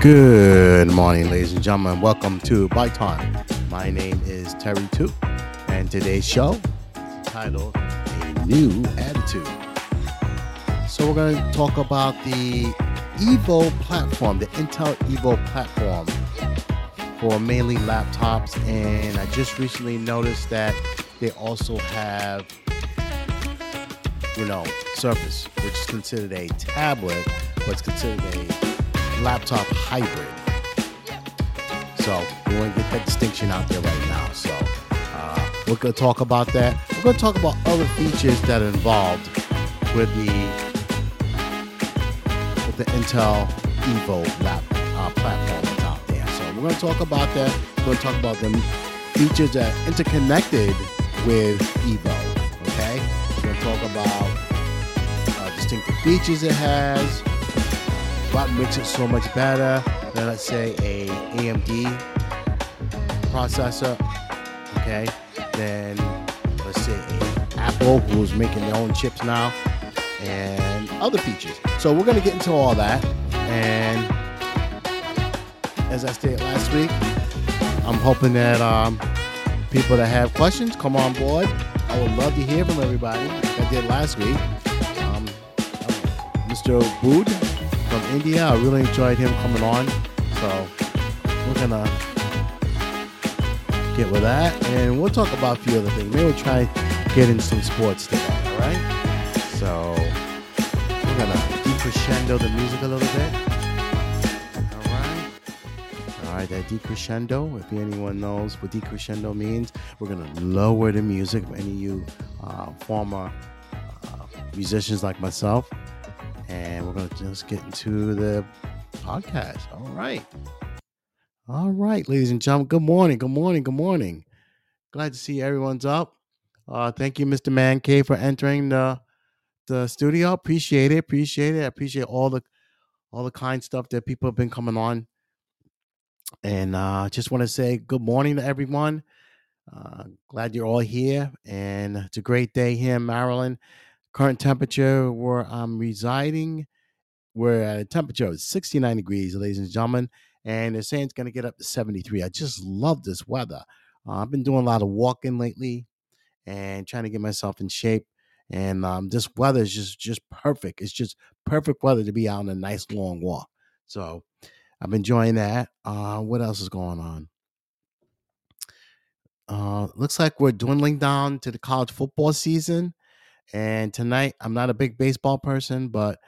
Good morning, ladies and gentlemen. Welcome to Bite Time. My name is Terry Two, and today's show is titled A New Attitude. So, we're going to talk about the Evo platform, the Intel Evo platform for mainly laptops. And I just recently noticed that they also have, you know, Surface, which is considered a tablet, but it's considered a laptop hybrid. So we want to get that distinction out there right now. So uh, we're going to talk about that. We're going to talk about other features that are involved with the with the Intel Evo lap uh, platform that's out there. So we're going to talk about that. We're going to talk about the features that are interconnected with Evo. Okay, we're going to talk about uh, distinctive features it has what makes it so much better than let's say a AMD processor, okay? Then let's say Apple who's making their own chips now and other features. So we're gonna get into all that. And as I stated last week, I'm hoping that um, people that have questions come on board. I would love to hear from everybody, like I did last week. Um, Mr. From India. I really enjoyed him coming on. So we're gonna get with that, and we'll talk about a few other things. Maybe we'll try getting some sports today. All right. So we're gonna decrescendo the music a little bit. All right. All right. That decrescendo. If anyone knows what decrescendo means, we're gonna lower the music. Any of you uh, former uh, musicians like myself and we're going to just get into the podcast. All right. All right, ladies and gentlemen. Good morning. Good morning. Good morning. Glad to see everyone's up. Uh, thank you, Mr. Man K, for entering the the studio. Appreciate it. Appreciate it. I appreciate all the all the kind stuff that people have been coming on. And uh, just want to say good morning to everyone. Uh, glad you're all here, and it's a great day here in Maryland. Current temperature where I'm residing, we're at a temperature of 69 degrees, ladies and gentlemen, and they're saying it's going to get up to 73. I just love this weather. Uh, I've been doing a lot of walking lately and trying to get myself in shape. And um, this weather is just just perfect. It's just perfect weather to be out on a nice long walk. So I'm enjoying that. Uh, what else is going on? Uh, looks like we're dwindling down to the college football season. And tonight, I'm not a big baseball person, but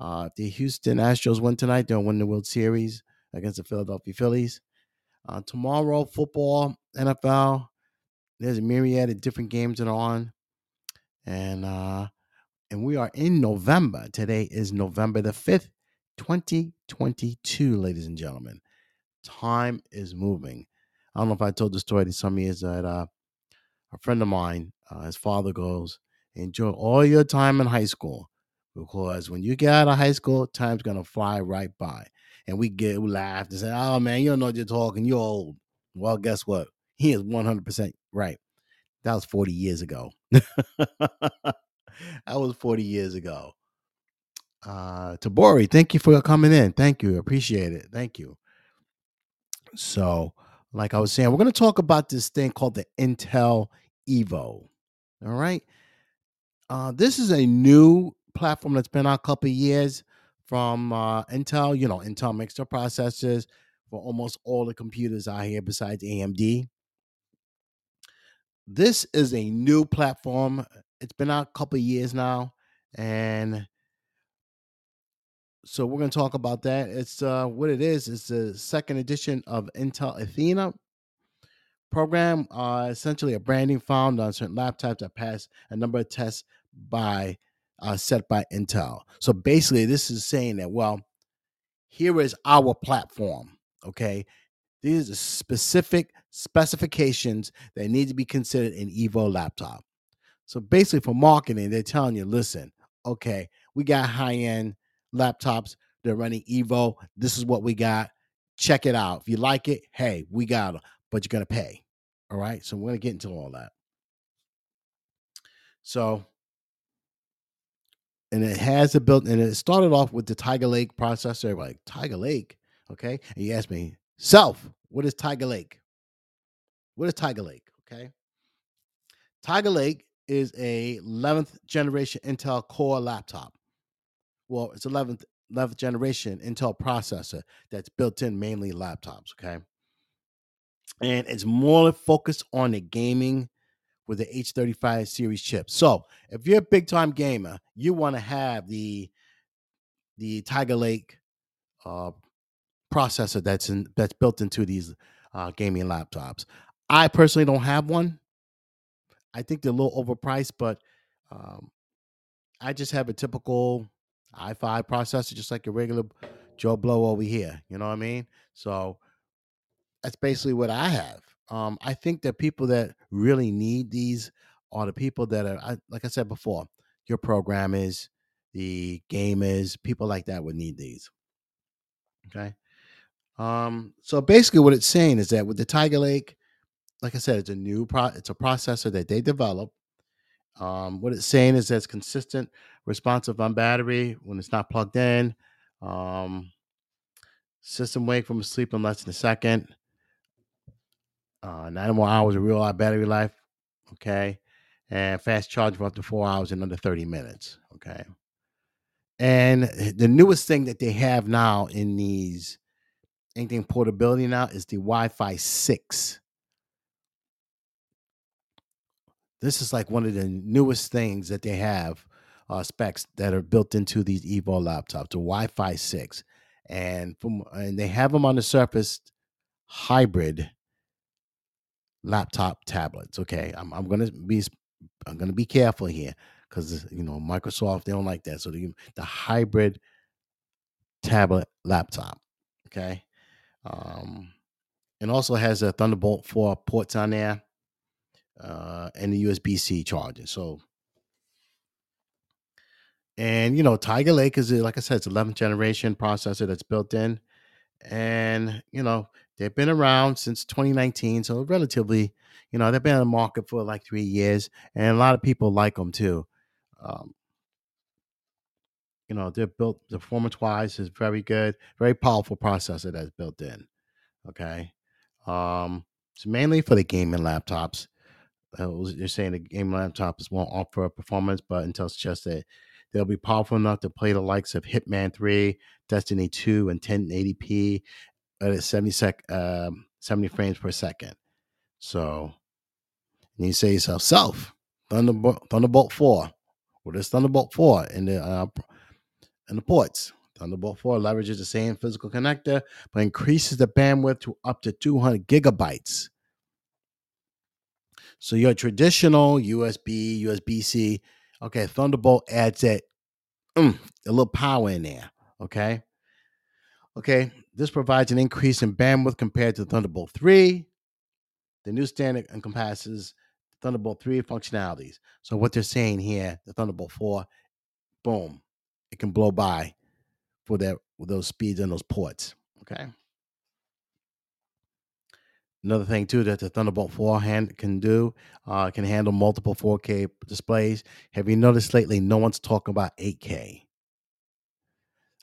uh, the Houston Astros win tonight. They'll win the World Series against the Philadelphia Phillies. Uh, tomorrow, football, NFL. There's a myriad of different games that are on, and uh, and we are in November. Today is November the fifth, 2022, ladies and gentlemen. Time is moving. I don't know if I told the story to some years that uh, a friend of mine, uh, his father goes, enjoy all your time in high school because when you get out of high school, time's gonna fly right by. And we get we laughed and said, "Oh man, you don't know what you're talking. You're old." Well, guess what? He is 100 percent right. That was 40 years ago. that was 40 years ago. Uh, Tabori, thank you for coming in. Thank you. Appreciate it. Thank you. So, like I was saying, we're to talk about this thing called the Intel Evo. All right. Uh, this is a new platform that's been out a couple years from uh, Intel. You know, Intel makes their processors for almost all the computers out here besides AMD. This is a new platform. It's been out a couple years now, and so we're going to talk about that. It's uh, what it is. It's the second edition of Intel Athena program. Uh, essentially, a branding found on certain laptops that pass a number of tests by uh, set by Intel. So basically, this is saying that well, here is our platform. Okay, these are specific specifications that need to be considered in Evo laptop. So basically, for marketing, they're telling you, listen, okay, we got high end laptops. They're running Evo. This is what we got. Check it out. If you like it, hey, we got them, but you're gonna pay. All right. So we're gonna get into all that. So, and it has a built, and it started off with the Tiger Lake processor. Like Tiger Lake, Okay. And you ask me, self, what is Tiger Lake? What is Tiger Lake? Okay. Tiger Lake is a 11th generation Intel Core laptop. Well, it's 11th 11th generation Intel processor that's built in mainly laptops. Okay, and it's more focused on the gaming with the H35 series chip. So if you're a big time gamer, you want to have the the Tiger Lake uh, processor that's in that's built into these uh, gaming laptops. I personally don't have one. I think they're a little overpriced, but um, I just have a typical i5 processor, just like a regular Joe Blow over here. You know what I mean? So that's basically what I have. Um, I think that people that really need these are the people that are, I, like I said before, your programmers, the gamers, people like that would need these. Okay. Um, so basically, what it's saying is that with the Tiger Lake, like I said, it's a new pro, it's a processor that they develop. Um, what it's saying is that it's consistent, responsive on battery when it's not plugged in. Um, system wake from sleep in less than a second. Uh, nine more hours of real life battery life. Okay. And fast charge for up to four hours in under 30 minutes. Okay. And the newest thing that they have now in these anything portability now is the Wi-Fi 6. This is like one of the newest things that they have uh, specs that are built into these Evo laptops, the Wi-Fi 6. And from and they have them on the Surface hybrid laptop tablets. Okay, I'm I'm gonna be I'm gonna be careful here because you know Microsoft they don't like that. So the the hybrid tablet laptop. Okay, um, and also has a Thunderbolt 4 ports on there uh, and the USB C charging. So, and you know, Tiger Lake is like I said, it's 11th generation processor that's built in, and you know they've been around since 2019, so relatively, you know, they've been on the market for like three years, and a lot of people like them too. Um, you know, they're built the performance wise is very good, very powerful processor that's built in. Okay. Um, it's mainly for the gaming laptops. They're saying the gaming laptops won't offer performance, but Intel suggests that they'll be powerful enough to play the likes of Hitman 3, Destiny 2, and 1080p at 70 sec, um, 70 frames per second. So you say yourself, self Thunderbolt Thunderbolt 4. What is Thunderbolt 4 in the uh, in the ports? Thunderbolt 4 leverages the same physical connector, but increases the bandwidth to up to 200 gigabytes. So your traditional USB, USB C, okay, Thunderbolt adds that mm, a little power in there. Okay. Okay. This provides an increase in bandwidth compared to Thunderbolt 3. The new standard encompasses Thunderbolt 3 functionalities. So what they're saying here, the Thunderbolt 4, boom, it can blow by for that with those speeds and those ports. Okay. Another thing too that the Thunderbolt 4 hand can do uh, can handle multiple 4K displays. Have you noticed lately no one's talking about 8K?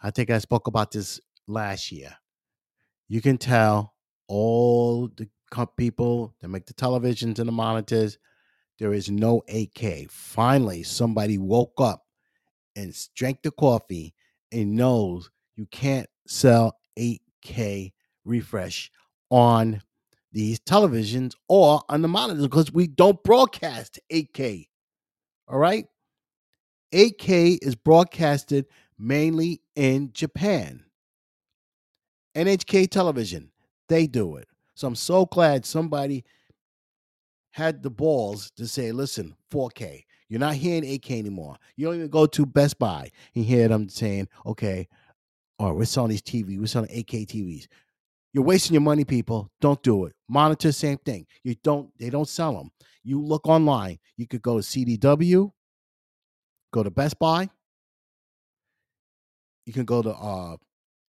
I think I spoke about this last year. You can tell all the people that make the televisions and the monitors there is no 8K. Finally, somebody woke up and drank the coffee and knows you can't sell 8K refresh on these televisions or on the monitors because we don't broadcast 8K. All right? 8K is broadcasted mainly in Japan. NHK television, they do it. So I'm so glad somebody had the balls to say, listen, 4K. You're not hearing 8K anymore. You don't even go to Best Buy and hear them saying, okay, all right, we're selling these TVs, we're selling 8K TVs. You're wasting your money, people. Don't do it. Monitor, same thing. You don't, they don't sell them. You look online. You could go to CDW, go to Best Buy. You can go to uh,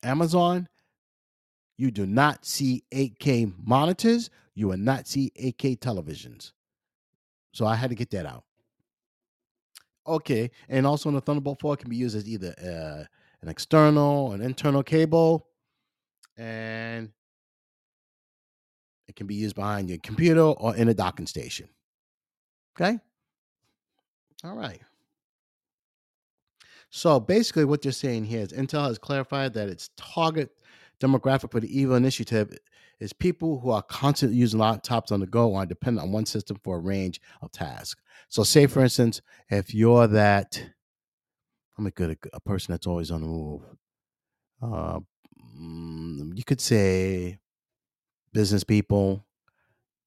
Amazon. You do not see 8K monitors. You will not see 8K televisions. So I had to get that out. Okay, and also in the Thunderbolt 4 can be used as either uh, an external, or an internal cable, and it can be used behind your computer or in a docking station. Okay. All right. So basically, what you're saying here is Intel has clarified that its target demographic for the EVO initiative is people who are constantly using laptops on the go or dependent on one system for a range of tasks. So, say for instance, if you're that, I'm a good a person that's always on the move. Uh, mm, you could say business people,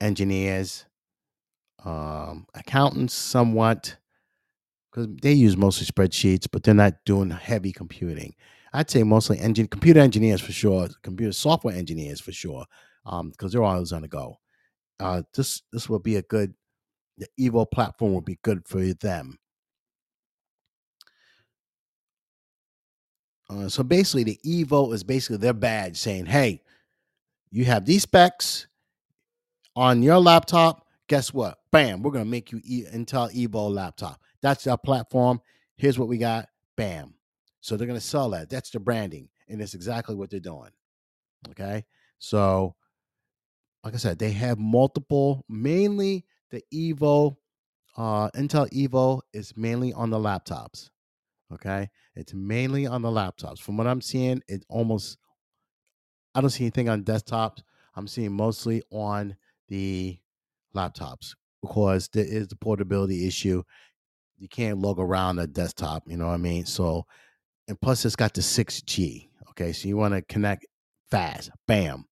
engineers, um, accountants, somewhat, because they use mostly spreadsheets, but they're not doing heavy computing. I'd say mostly engine, computer engineers for sure, computer software engineers for sure, because um, they're always on the go. Uh, this this will be a good, the Evo platform will be good for them. Uh, so basically, the Evo is basically their badge saying, "Hey, you have these specs on your laptop. Guess what? Bam, we're gonna make you e- Intel Evo laptop. That's our platform. Here's what we got. Bam. So they're gonna sell that. That's the branding, and it's exactly what they're doing. Okay, so like I said, they have multiple. Mainly the Evo, uh, Intel Evo is mainly on the laptops. Okay, it's mainly on the laptops. From what I'm seeing, it almost I don't see anything on desktops. I'm seeing mostly on the laptops because there is the portability issue. You can't log around a desktop, you know what I mean? So, and plus it's got the 6G. Okay, so you want to connect fast, bam.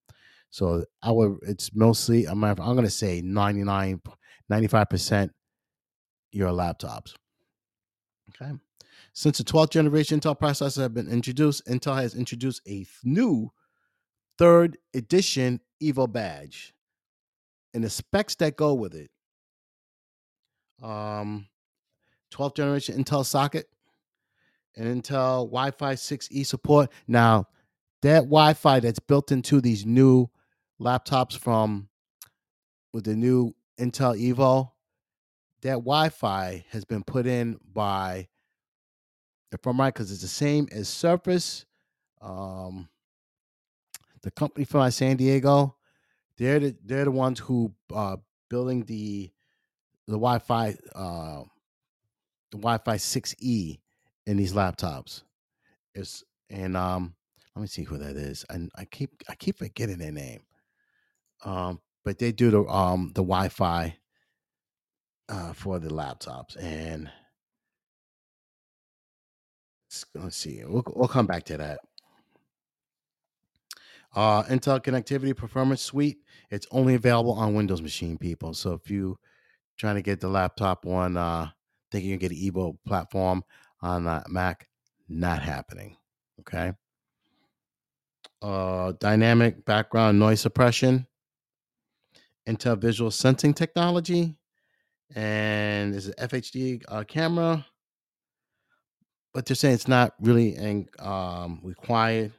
So I would, it's mostly, I'm, I'm going to say 99, 95% your laptops. Okay. Since the 12th generation Intel processors have been introduced, Intel has introduced a new third edition Evo badge and the specs that go with it. Um, 12th generation Intel socket and Intel Wi Fi 6E support. Now, that Wi Fi that's built into these new laptops from with the new Intel Evo, that Wi Fi has been put in by, if I'm right, because it's the same as Surface. Um, the company from San Diego, they're the they're the ones who uh building the the Wi-Fi uh the Wi-Fi 6E in these laptops. It's and um let me see who that is. And I keep I keep forgetting their name. Um, but they do the um the Wi-Fi uh for the laptops and let's see. We'll we'll come back to that. Uh, Intel Connectivity Performance Suite. It's only available on Windows machine, people. So if you trying to get the laptop on, uh, thinking you can get an Evo platform on that Mac, not happening. Okay. Uh, dynamic background noise suppression. Intel Visual Sensing Technology, and there's an FHD uh, camera, but they're saying it's not really um, required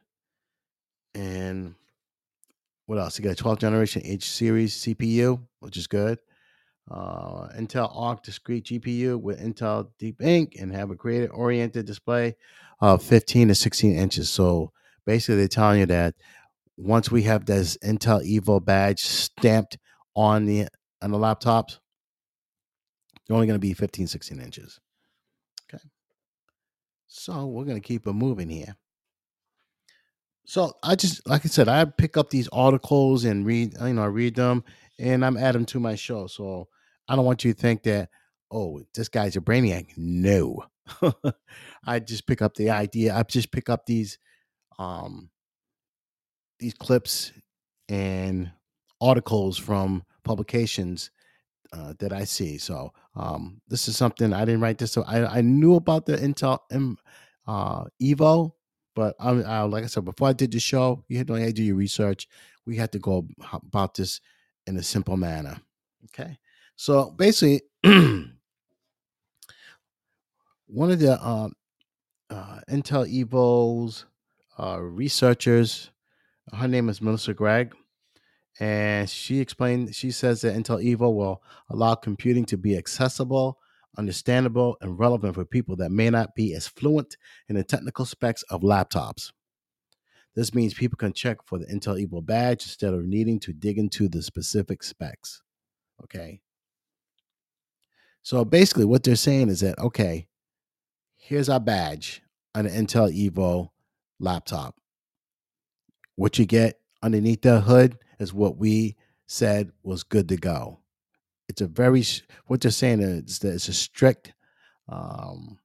and what else? You got a 12th generation H series CPU, which is good. Uh, Intel Arc discrete GPU with Intel Deep Link and have a creative oriented display of 15 to 16 inches. So basically, they're telling you that once we have this Intel Evo badge stamped on the on the laptops, they're only going to be 15, 16 inches. Okay. So we're going to keep it moving here. So I just like I said, I pick up these articles and read, you know, I read them and I'm adding to my show. So I don't want you to think that, oh, this guy's a brainiac. No. I just pick up the idea. I just pick up these um these clips and articles from publications uh, that I see. So um, this is something I didn't write this. So I, I knew about the Intel uh, Evo, but I, I, like I said before, I did the show. You had to do your research. We had to go about this in a simple manner. Okay, so basically, one of the uh, uh, Intel Evo's uh, researchers, her name is Melissa Gregg, and she explained. She says that Intel Evo will allow computing to be accessible understandable, and relevant for people that may not be as fluent in the technical specs of laptops. This means people can check for the Intel Evo badge instead of needing to dig into the specific specs. Okay. So basically, what they're saying is that, okay, here's our badge on an Intel Evo laptop. What you get underneath the hood is what we said was good to go. It's a very, what they're saying is that it's a strict um,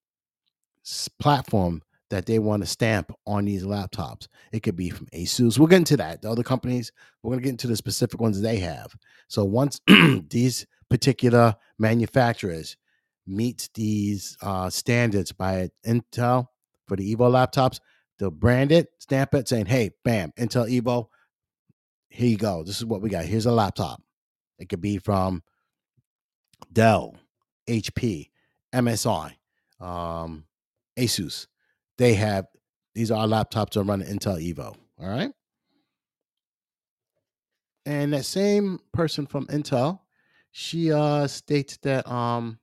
platform that they want to stamp on these laptops. It could be from Asus. We'll get into that. The other companies, we're going to get into the specific ones they have. So once these particular manufacturers meet these uh, standards by Intel for the Evo laptops, they'll brand it, stamp it, saying, "Hey, bam, Intel Evo. Here you go. This is what we got. Here's a laptop. It could be from Dell, HP, MSI, um, Asus. They have these are laptops that run Intel Evo. All right. And that same person from Intel, she uh states that um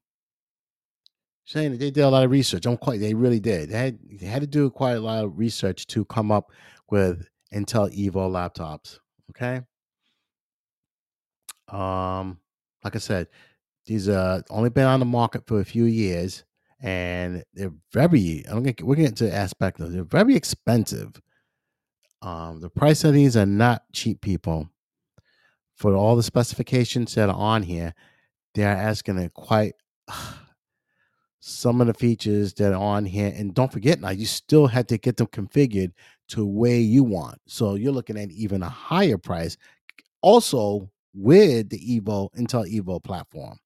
saying that they did a lot of research. I'm quite they really did. They had they had to do quite a lot of research to come up with Intel Evo laptops. Okay. Um, like I said, these uh only been on the market for a few years and they're very. I'm gonna we're getting to the aspect of they're very expensive. Um, the price of these are not cheap, people. For all the specifications that are on here, they are asking quite some of the features that are on here. And don't forget now, you still had to get them configured to where you want. So you're looking at even a higher price. Also with the Evo Intel Evo platform.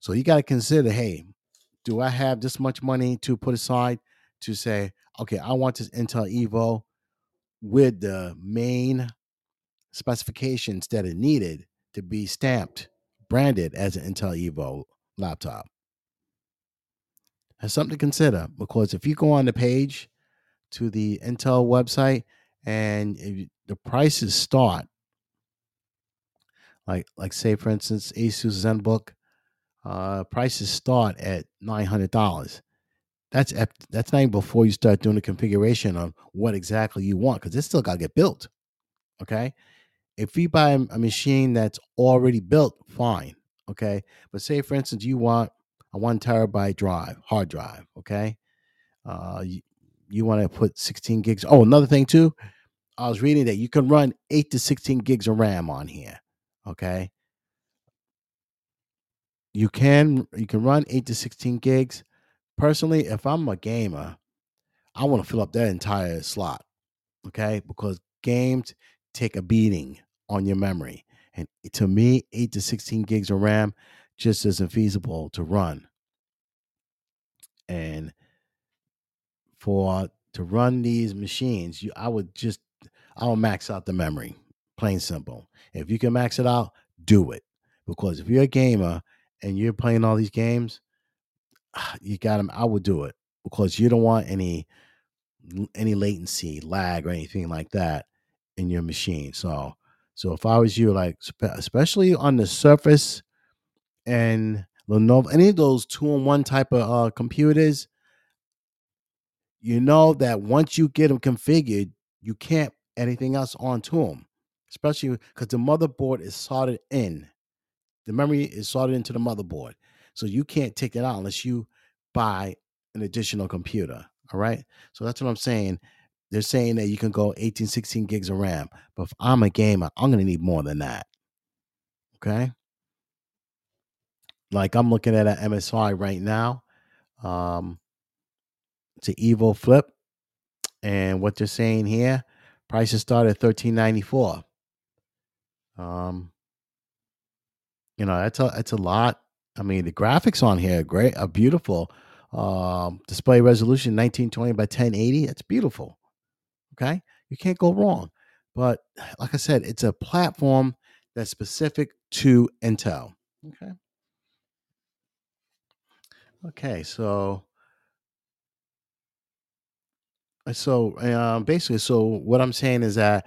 So you got to consider, hey, do I have this much money to put aside to say, okay, I want this Intel Evo with the main specifications that are needed to be stamped, branded as an Intel Evo laptop? That's something to consider because if you go on the page to the Intel website and the prices start, like like say for instance, Asus ZenBook uh, prices start at nine hundred dollars. That's that's not even before you start doing the configuration on what exactly you want because it's still got to get built. Okay, if you buy a machine that's already built, fine. Okay, but say for instance you want a one terabyte drive, hard drive. Okay, uh, you, you want to put sixteen gigs. Oh, another thing too, I was reading that you can run eight to sixteen gigs of RAM on here. Okay, you can you can run 8 to 16 gigs. Personally if i'm a gamer i want to fill up that entire slot okay? Because games take a beating on your memory. And to me 8 to 16 gigs of ram just isn't feasible to run. And for to run these machines you i would just i will max out the memory plain simple. If you can max it out do it. Because if you're a gamer and you're playing all these games, you got them. I would do it because you don't want any any latency, lag, or anything like that in your machine. So, so if I was you, like especially on the Surface and Lenovo, any of those two-in-one type of uh, computers, you know that once you get them configured, you can't anything else onto them, especially because the motherboard is soldered in. The memory is soldered into the motherboard. So you can't take it out unless you buy an additional computer. All right. So that's what I'm saying. They're saying that you can go 18, 16 gigs of RAM. But if I'm a gamer, I'm going to need more than that. Okay. Like I'm looking at an MSI right now. Um, it's an Evo Flip. And what they're saying here, prices start at 1394. Um, you know, that's a that's a lot. I mean, the graphics on here are great, are beautiful. Um, display resolution 1920 by 1080. It's beautiful. Okay, you can't go wrong. But like I said, it's a platform that's specific to Intel. Okay. Okay, so so um, basically, so what I'm saying is that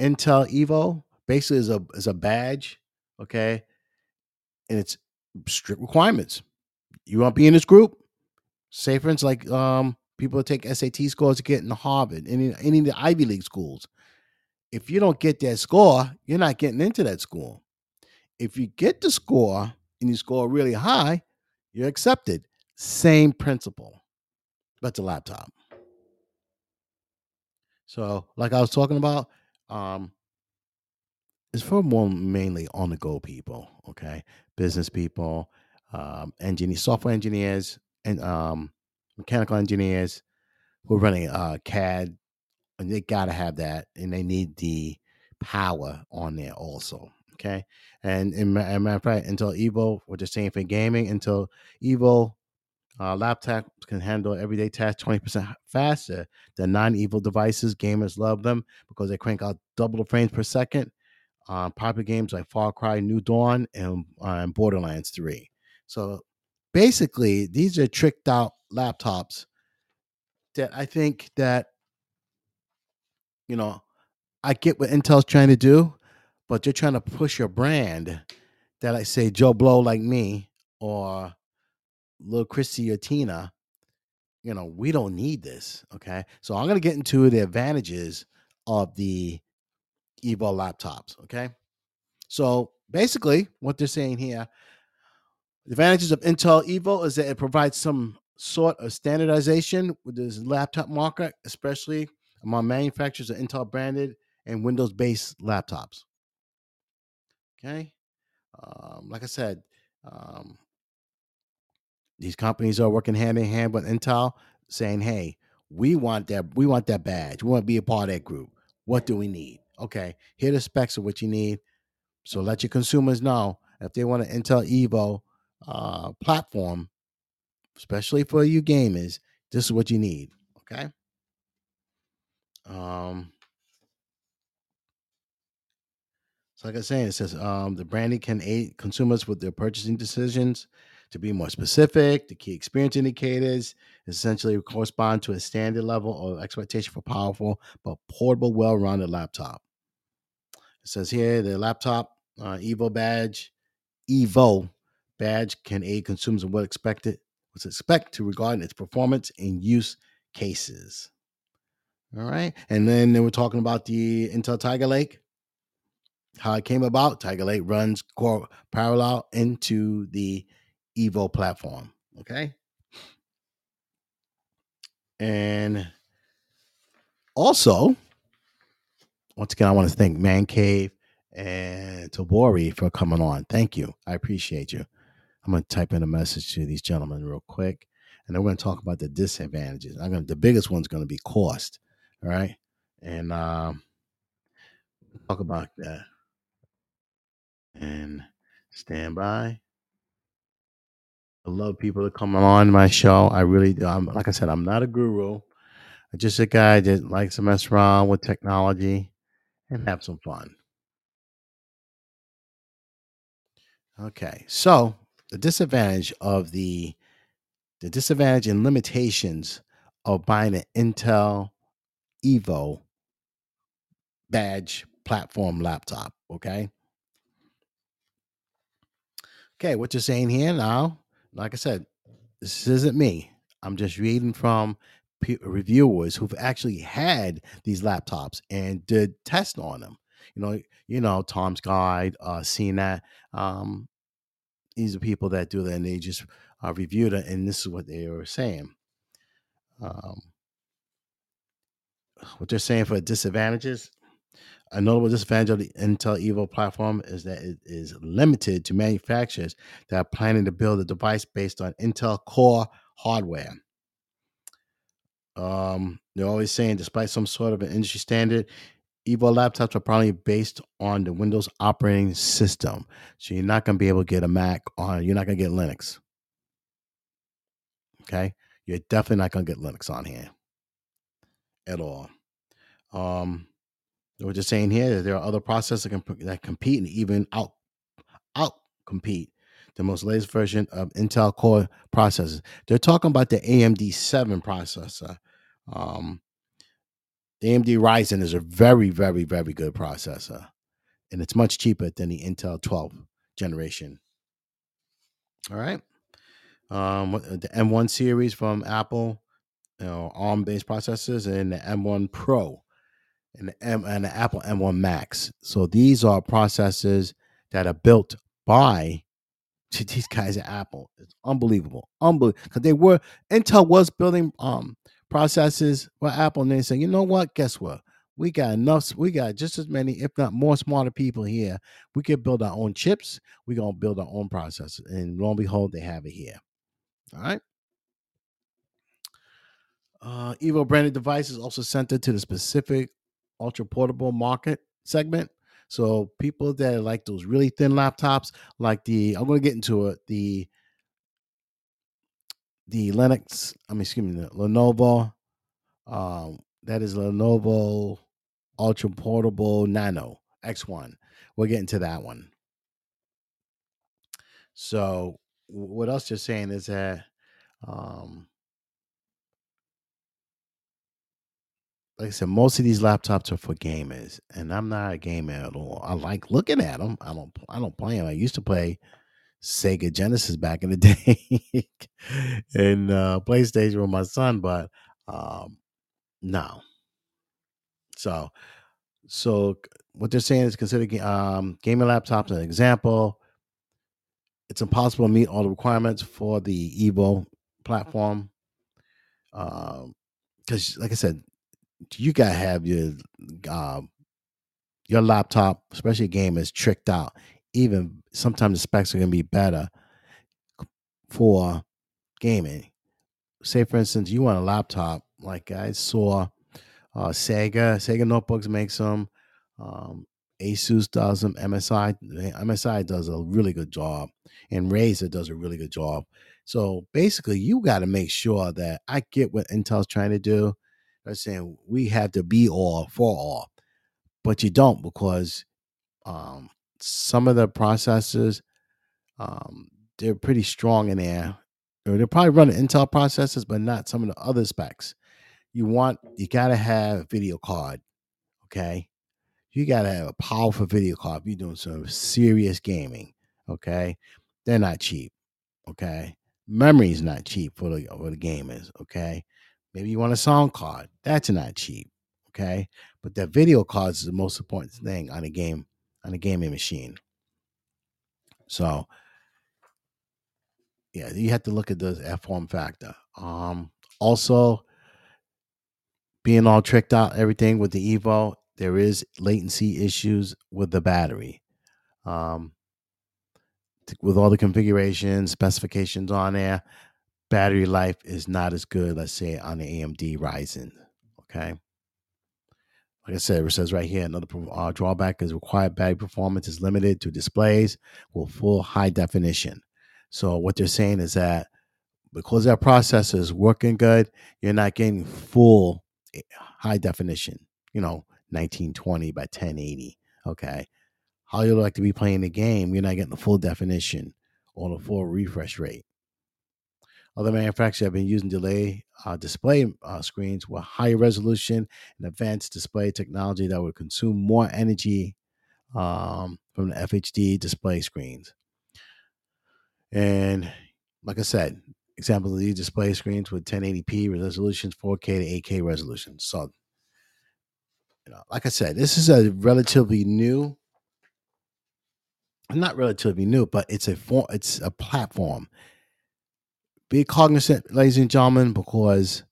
Intel Evo basically is a is a badge. Okay, and it's strict requirements. You want to be in this group? Say, for instance, like um, people that take SAT scores to get into Harvard, any any of the Ivy League schools. If you don't get that score, you're not getting into that school. If you get the score and you score really high, you're accepted. Same principle, but the laptop. So, like I was talking about, um, it's for more mainly on the go people, okay? Business people, um, engineers, software engineers, and um, mechanical engineers who are running uh, CAD, and they got to have that, and they need the power on there also, okay? And in a matter of fact, Intel Evo, we're just saying for gaming, Intel Evo uh, laptops can handle everyday tasks 20% faster than non-Evo devices. Gamers love them because they crank out double the frames per second. Uh, popular games like Far Cry, New Dawn, and, uh, and Borderlands 3. So basically, these are tricked out laptops that I think that you know I get what Intel's trying to do, but they're trying to push your brand that I say Joe Blow like me or little Christy or Tina. You know, we don't need this. Okay. So I'm gonna get into the advantages of the Evo laptops. Okay. So basically, what they're saying here, the advantages of Intel Evo is that it provides some sort of standardization with this laptop market, especially among manufacturers of Intel branded and Windows based laptops. Okay. Um, like I said, um, these companies are working hand in hand with Intel, saying, "Hey, we want that. We want that badge. We want to be a part of that group. What do we need? Okay, here are the specs of what you need. So let your consumers know if they want an Intel Evo uh, platform, especially for you gamers, this is what you need. Okay. Um, so like I was saying, it says um, the branding can aid consumers with their purchasing decisions to be more specific. The key experience indicators essentially correspond to a standard level of expectation for powerful but portable, well-rounded laptop. It says here the laptop uh, Evo badge, Evo badge can aid consumers in what expected what's expect to regarding its performance and use cases. All right, and then they were talking about the Intel Tiger Lake, how it came about. Tiger Lake runs core parallel into the Evo platform. Okay, and also, once again, I want to thank Man Cave and Tabori for coming on. Thank you. I appreciate you. I'm going to type in a message to these gentlemen real quick, and then we're going to talk about the disadvantages. I'm going to, the biggest one's going to be cost. All right, and um, talk about that. And stand by. I love people to come on my show. I really do. I'm, like I said, I'm not a guru. I'm just a guy that likes to mess around with technology and mm-hmm. have some fun. Okay, so the disadvantage of the the disadvantage and limitations of buying an Intel Evo badge platform laptop. Okay. Okay, what you're saying here now, like I said, this isn't me. I'm just reading from reviewers who've actually had these laptops and did tests on them. You know, you know, Tom's Guide, uh, CNET. Um, these are people that do that, and they just uh, reviewed it, and this is what they were saying. Um, what they're saying for disadvantages. A notable disadvantage of the Intel Evo platform is that it is limited to manufacturers that are planning to build a device based on Intel Core hardware. Um, they're always saying, despite some sort of an industry standard, Evo laptops are probably based on the Windows operating system. So you're not going to be able to get a Mac on, you're not going to get Linux. Okay. You're definitely not going to get Linux on here at all. Um, we're just saying here that there are other processors that, that compete and even out out compete the most latest version of Intel Core processors. They're talking about the AMD 7 processor. Um, the AMD Ryzen is a very, very, very good processor, and it's much cheaper than the Intel 12 generation. All right. Um, the M1 series from Apple you know, ARM-based processors, and the M1 Pro, and the M and the Apple M1 Max. So these are processors that are built by these guys at Apple. It's unbelievable, unbelievable. Because they were Intel was building um processes for Apple, and they said, you know what? Guess what? We got enough. We got just as many, if not more, smarter people here. We could build our own chips. We're gonna build our own processors, and lo and behold, they have it here. All right. Uh, Evo branded devices also centered to the specific ultra portable market segment. So people that like those really thin laptops, like the I'm to get into it the the Linux, I mean, excuse me, the Lenovo. Um, that is Lenovo Ultra Portable Nano X1. We'll get into that one. So, what else you're saying is that, um, like I said, most of these laptops are for gamers, and I'm not a gamer at all. I like looking at them. I don't. I don't play them. I used to play Sega Genesis back in the day, and uh, PlayStation with my son, but um, no. So, so what they're saying is consider um, gaming laptops an example. It's impossible to meet all the requirements for the Evo platform. Because, um, like I said, you gotta have your um, your laptop, especially a gamers, tricked out. Even sometimes the specs are gonna be better for gaming. Say, for instance, you want a laptop like I saw uh, Sager. Sager notebooks makes them. Um, Asus does them. MSI MSI does a really good job, and Razer does a really good job. So basically, you got to make sure that I get what Intel's trying to do. They're saying we have to be all for all, but you don't because um, some of the processors um, they're pretty strong in there. They're probably running Intel processors, but not some of the other specs. You want you got to have a video card, okay? You got to have a powerful video card if you're doing some serious gaming, okay? They're not cheap, okay? Memory is not cheap for the for the gamers, okay? Maybe you want a sound card. That's not cheap, okay? But the video cards is the most important thing on a game on a gaming machine. So yeah, you have to look at the F form factor. Um, also, being all tricked out, everything with the Evo, there is latency issues with the battery. Um, with all the configurations, specifications on there, battery life is not as good, let's say, on the AMD Ryzen. Okay. Like I said, it says right here, another uh, drawback is required battery performance is limited to displays with full high definition. So what they're saying is that because that processor is working good, you're not getting full eh, high definition, you know, 1920 by 1080. Okay. How you like to be playing the game, you're not getting the full definition or the full refresh rate. Other manufacturers have been using delay uh, display uh, screens with higher resolution and advanced display technology that would consume more energy um, from the FHD display screens. And like I said, examples of these display screens with 1080p resolutions, 4K to 8K resolutions. So, you know, like I said, this is a relatively new, not relatively new, but it's a form, it's a platform. Be cognizant, ladies and gentlemen, because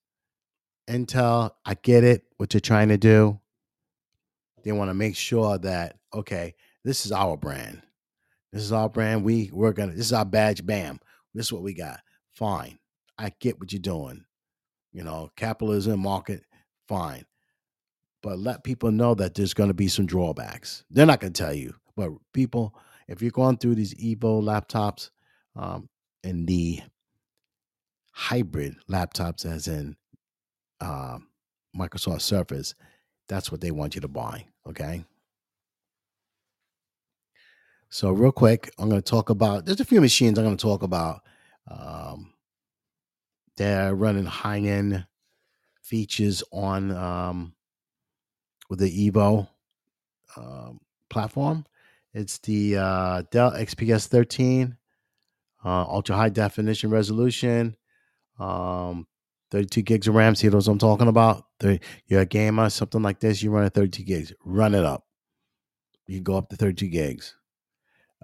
Intel, I get it, what you're trying to do. They want to make sure that, okay, this is our brand. This is our brand. We we're gonna. This is our badge. Bam. This is what we got. Fine. I get what you're doing. You know, capitalism, market. Fine. But let people know that there's to be some drawbacks. They're not to tell you, but people, if you're going through these Evo laptops, um, and the hybrid laptops, as in uh, Microsoft Surface, that's what they want you to buy. Okay. So real quick, I'm going to talk about. There's a few machines I'm going to talk about. Um, they're running high end features on um, with the Evo um, platform. It's the uh, Dell XPS 13, uh, ultra high definition resolution, um, 32 gigs of RAM. See those I'm talking about? You're a gamer, something like this. You run a 32 gigs. Run it up. You go up to 32 gigs.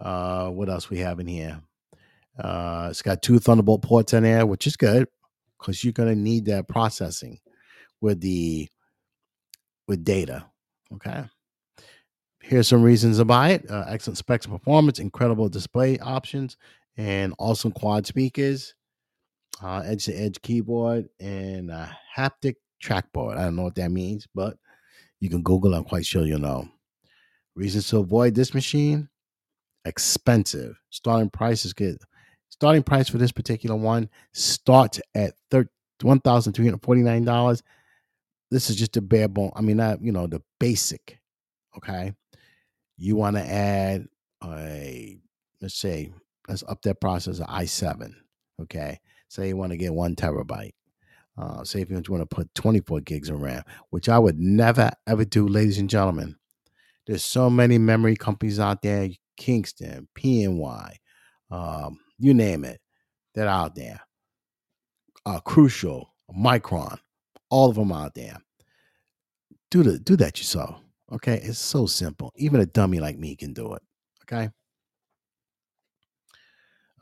Uh, what else we have in here? Uh, it's got two Thunderbolt ports in there, which is good because you're gonna need that processing with the with data. Okay. Here's some reasons to buy it. Uh, excellent specs and performance, incredible display options, and awesome quad speakers, uh, edge to edge keyboard, and a haptic trackball. I don't know what that means, but you can Google. I'm quite sure you'll know. Reasons to avoid this machine: expensive. Starting price is good. Starting price for this particular one starts at one thousand three hundred forty nine dollars. This is just a bare bone. I mean, not you know the basic. Okay, you want to add a let's say let's up that processor i7 okay say you want to get one terabyte uh, say if you want to put 24 gigs of ram which i would never ever do ladies and gentlemen there's so many memory companies out there kingston pny um, you name it they're out there uh, crucial micron all of them out there do the do that yourself Okay, it's so simple. Even a dummy like me can do it. Okay.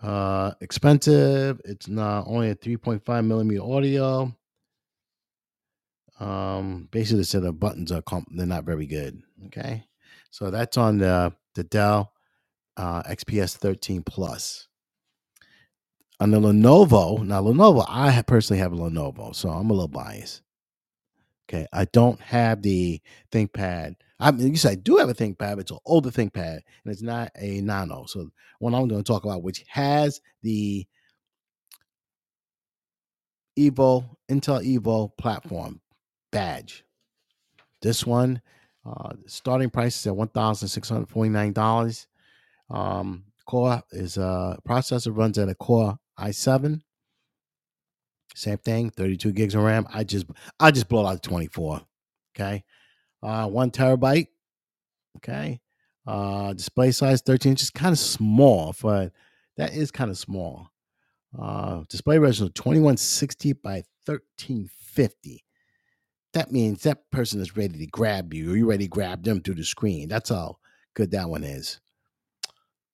Uh, expensive. It's not only a 3.5 millimeter audio. Um, basically, the set of buttons are comp- they're not very good. Okay, so that's on the the Dell uh, XPS 13 Plus. On the Lenovo, now Lenovo, I personally have a Lenovo, so I'm a little biased. Okay, I don't have the ThinkPad. I mean, you I do have a ThinkPad, it's an older ThinkPad, and it's not a Nano. So, one I'm going to talk about, which has the Evo Intel Evo platform badge. This one, uh, starting price is at one thousand six hundred forty nine dollars. Um, core is a uh, processor runs at a Core i7 same thing, 32 gigs of RAM. I just I just blow out 24. Okay. Uh one terabyte. Okay. Uh display size 13 inches, kind of small, but that is kind of small. Uh display resolution 2160 by 1350. That means that person is ready to grab you, or you ready to grab them through the screen. That's how good that one is.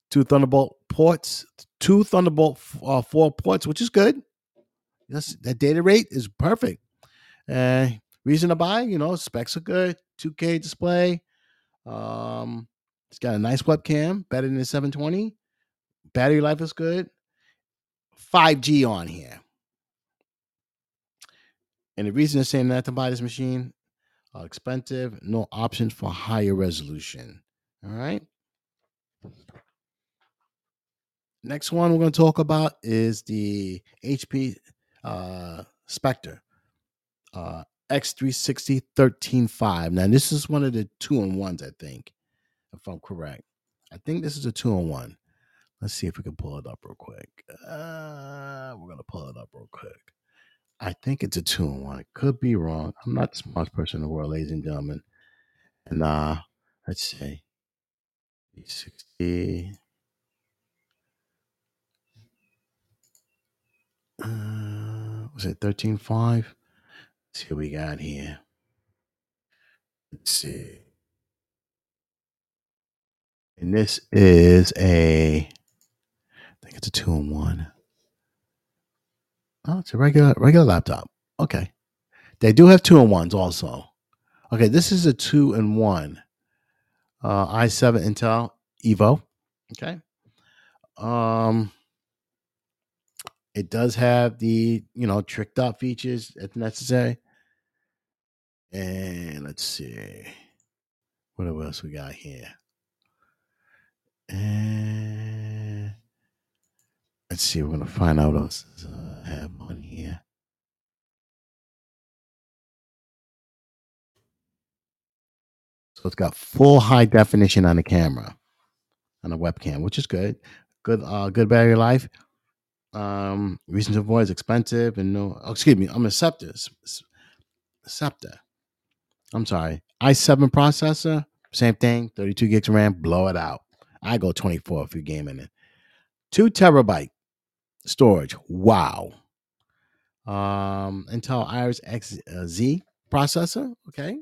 Two Thunderbolt ports, two Thunderbolt uh, four ports, which is good. That's, that data rate is perfect. Uh, reason to buy, you know, specs are good, 2K display. Um, it's got a nice webcam, better than the 720. Battery life is good. 5G on here. And the reason they're saying that to buy this machine, uh, expensive, no options for higher resolution. All right. Next one we're going to talk about is the HP uh, Spectre uh, X360 13.5. Now, this is one of the two on ones, I think, if I'm correct. I think this is a two on one. Let's see if we can pull it up real quick. Uh, we're going to pull it up real quick. I think it's a two on one. Could be wrong. I'm not the smartest person in the world, ladies and gentlemen. And uh, let's see. 60. Uh, was it 13.5? See what we got here. Let's see. And this is a, I think it's a two in one. Oh, it's a regular regular laptop. Okay. They do have two in ones also. Okay, this is a two in one. Uh, i7 Intel Evo. Okay. Um, it does have the, you know, tricked out features if necessary. And let's see. What else we got here? And let's see. We're gonna find out what else I have on here. So it's got full high definition on the camera, on the webcam, which is good. Good, uh, good battery life. Um, reason to avoid is expensive and no. Oh, excuse me, I'm a Scepter. Scepter. I'm sorry. i7 processor, same thing. 32 gigs of RAM, blow it out. I go 24 if you're gaming it. Two terabyte storage. Wow. Um, Intel Iris Xe processor. Okay.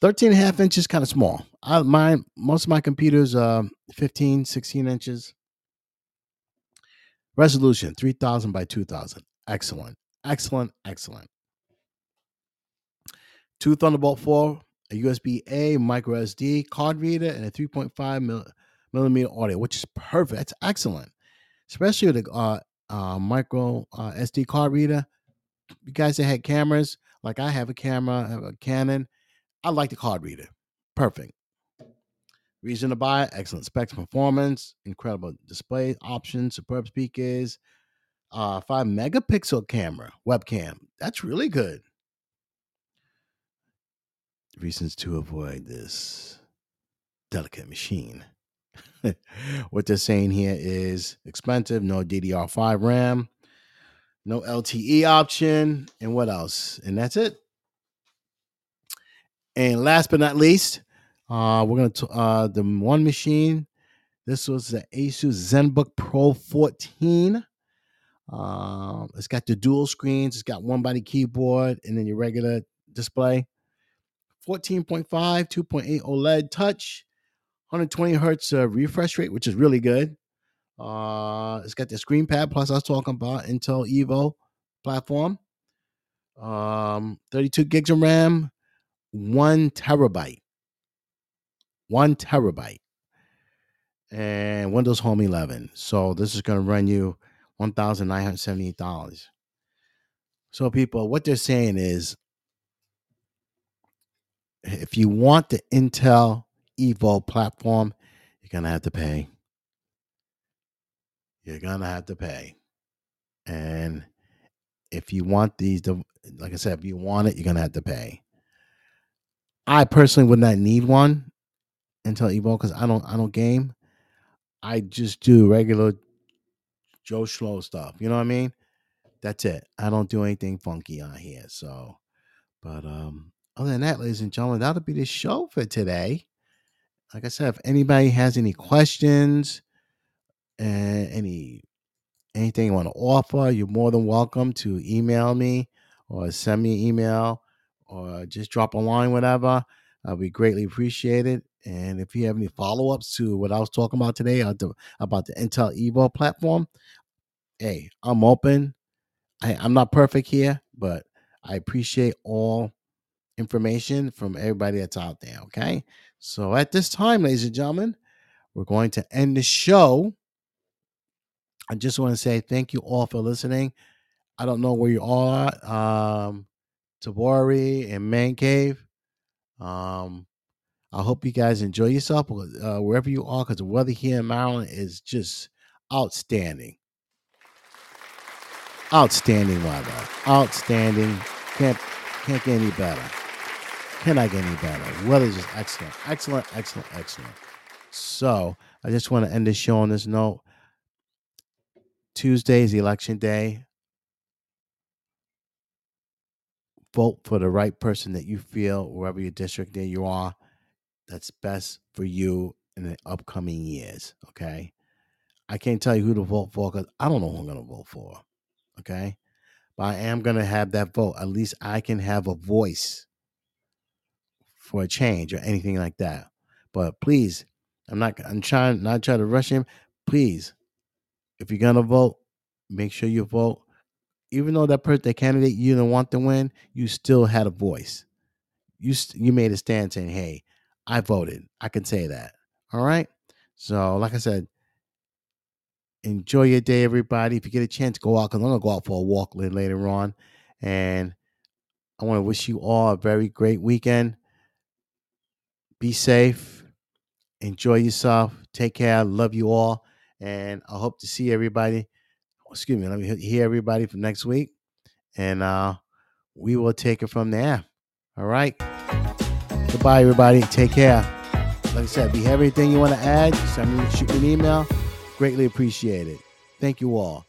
13 and a half inches, kind of small. I, mine, most of my computers are 15, 16 inches. Resolution 3000 by 2000. Excellent. Excellent. Excellent. Two Thunderbolt 4, a USB A micro SD card reader, and a 3.5 mil, millimeter audio, which is perfect. That's excellent, especially the uh, uh, micro uh, SD card reader. You guys that had cameras, like I have a camera, I have a Canon. I like the card reader. Perfect. Reason to buy excellent specs, performance, incredible display options, superb speakers, uh, five megapixel camera webcam. That's really good. Reasons to avoid this delicate machine. what they're saying here is expensive, no DDR5 RAM, no LTE option, and what else? And that's it. And last but not least, uh, we're gonna uh, the one machine. This was the Asus ZenBook Pro 14. Um, it's got the dual screens. It's got one body keyboard and then your regular display. 14.5, 2.8 OLED touch, 120 hertz uh, refresh rate, which is really good. Uh, it's got the screen pad plus I was talking about Intel Evo platform. Um, 32 gigs of RAM, one terabyte. One terabyte. And Windows Home 11. So this is going to run you $1,978. So, people, what they're saying is if you want the Intel Evo platform, you're going to have to pay. You're going to have to pay. And if you want these, like I said, if you want it, you're going to have to pay. I personally would not need one Intel Evo because I don't I don't game. I just do regular Joe Schlo stuff. You know what I mean? That's it. I don't do anything funky on here. So, but um, other than that, ladies and gentlemen, that'll be the show for today. Like I said, if anybody has any questions and any anything you want to offer, you're more than welcome to email me or send me an email or just drop a line, whatever. I'll be greatly appreciated. And if you have any follow ups to what I was talking about today about the Intel Evo platform, hey, I'm open. I, I'm not perfect here, but I appreciate all information from everybody that's out there. Okay. So at this time, ladies and gentlemen, we're going to end the show. I just want to say thank you all for listening. I don't know where you all are, um, Tabori and Man Cave. Um, I hope you guys enjoy yourself uh, wherever you are because the weather here in Maryland is just outstanding. Outstanding weather. Outstanding. Can't can't get any better. Cannot get any better. Weather is just excellent. Excellent, excellent, excellent. So I just want to end this show on this note. Tuesday is election day. Vote for the right person that you feel, wherever your district that you are, that's best for you in the upcoming years. Okay. I can't tell you who to vote for because I don't know who I'm going to vote for. Okay. But I am going to have that vote. At least I can have a voice for a change or anything like that. But please, I'm not, I'm trying, not trying to rush him. Please, if you're to vote, make sure you vote. Even though that person, the candidate you didn't want to win, you still had a voice. You, you made a stand saying, hey, I voted. I can say that. All right. So, like I said, enjoy your day, everybody. If you get a chance, go out because I'm gonna go out for a walk later on, and I want to wish you all a very great weekend. Be safe. Enjoy yourself. Take care. Love you all, and I hope to see everybody. Excuse me. Let me hear everybody for next week, and uh, we will take it from there. All right. Goodbye, everybody. Take care. Like I said, if you have anything you want to add, send me shoot me an email. Greatly appreciate it. Thank you all.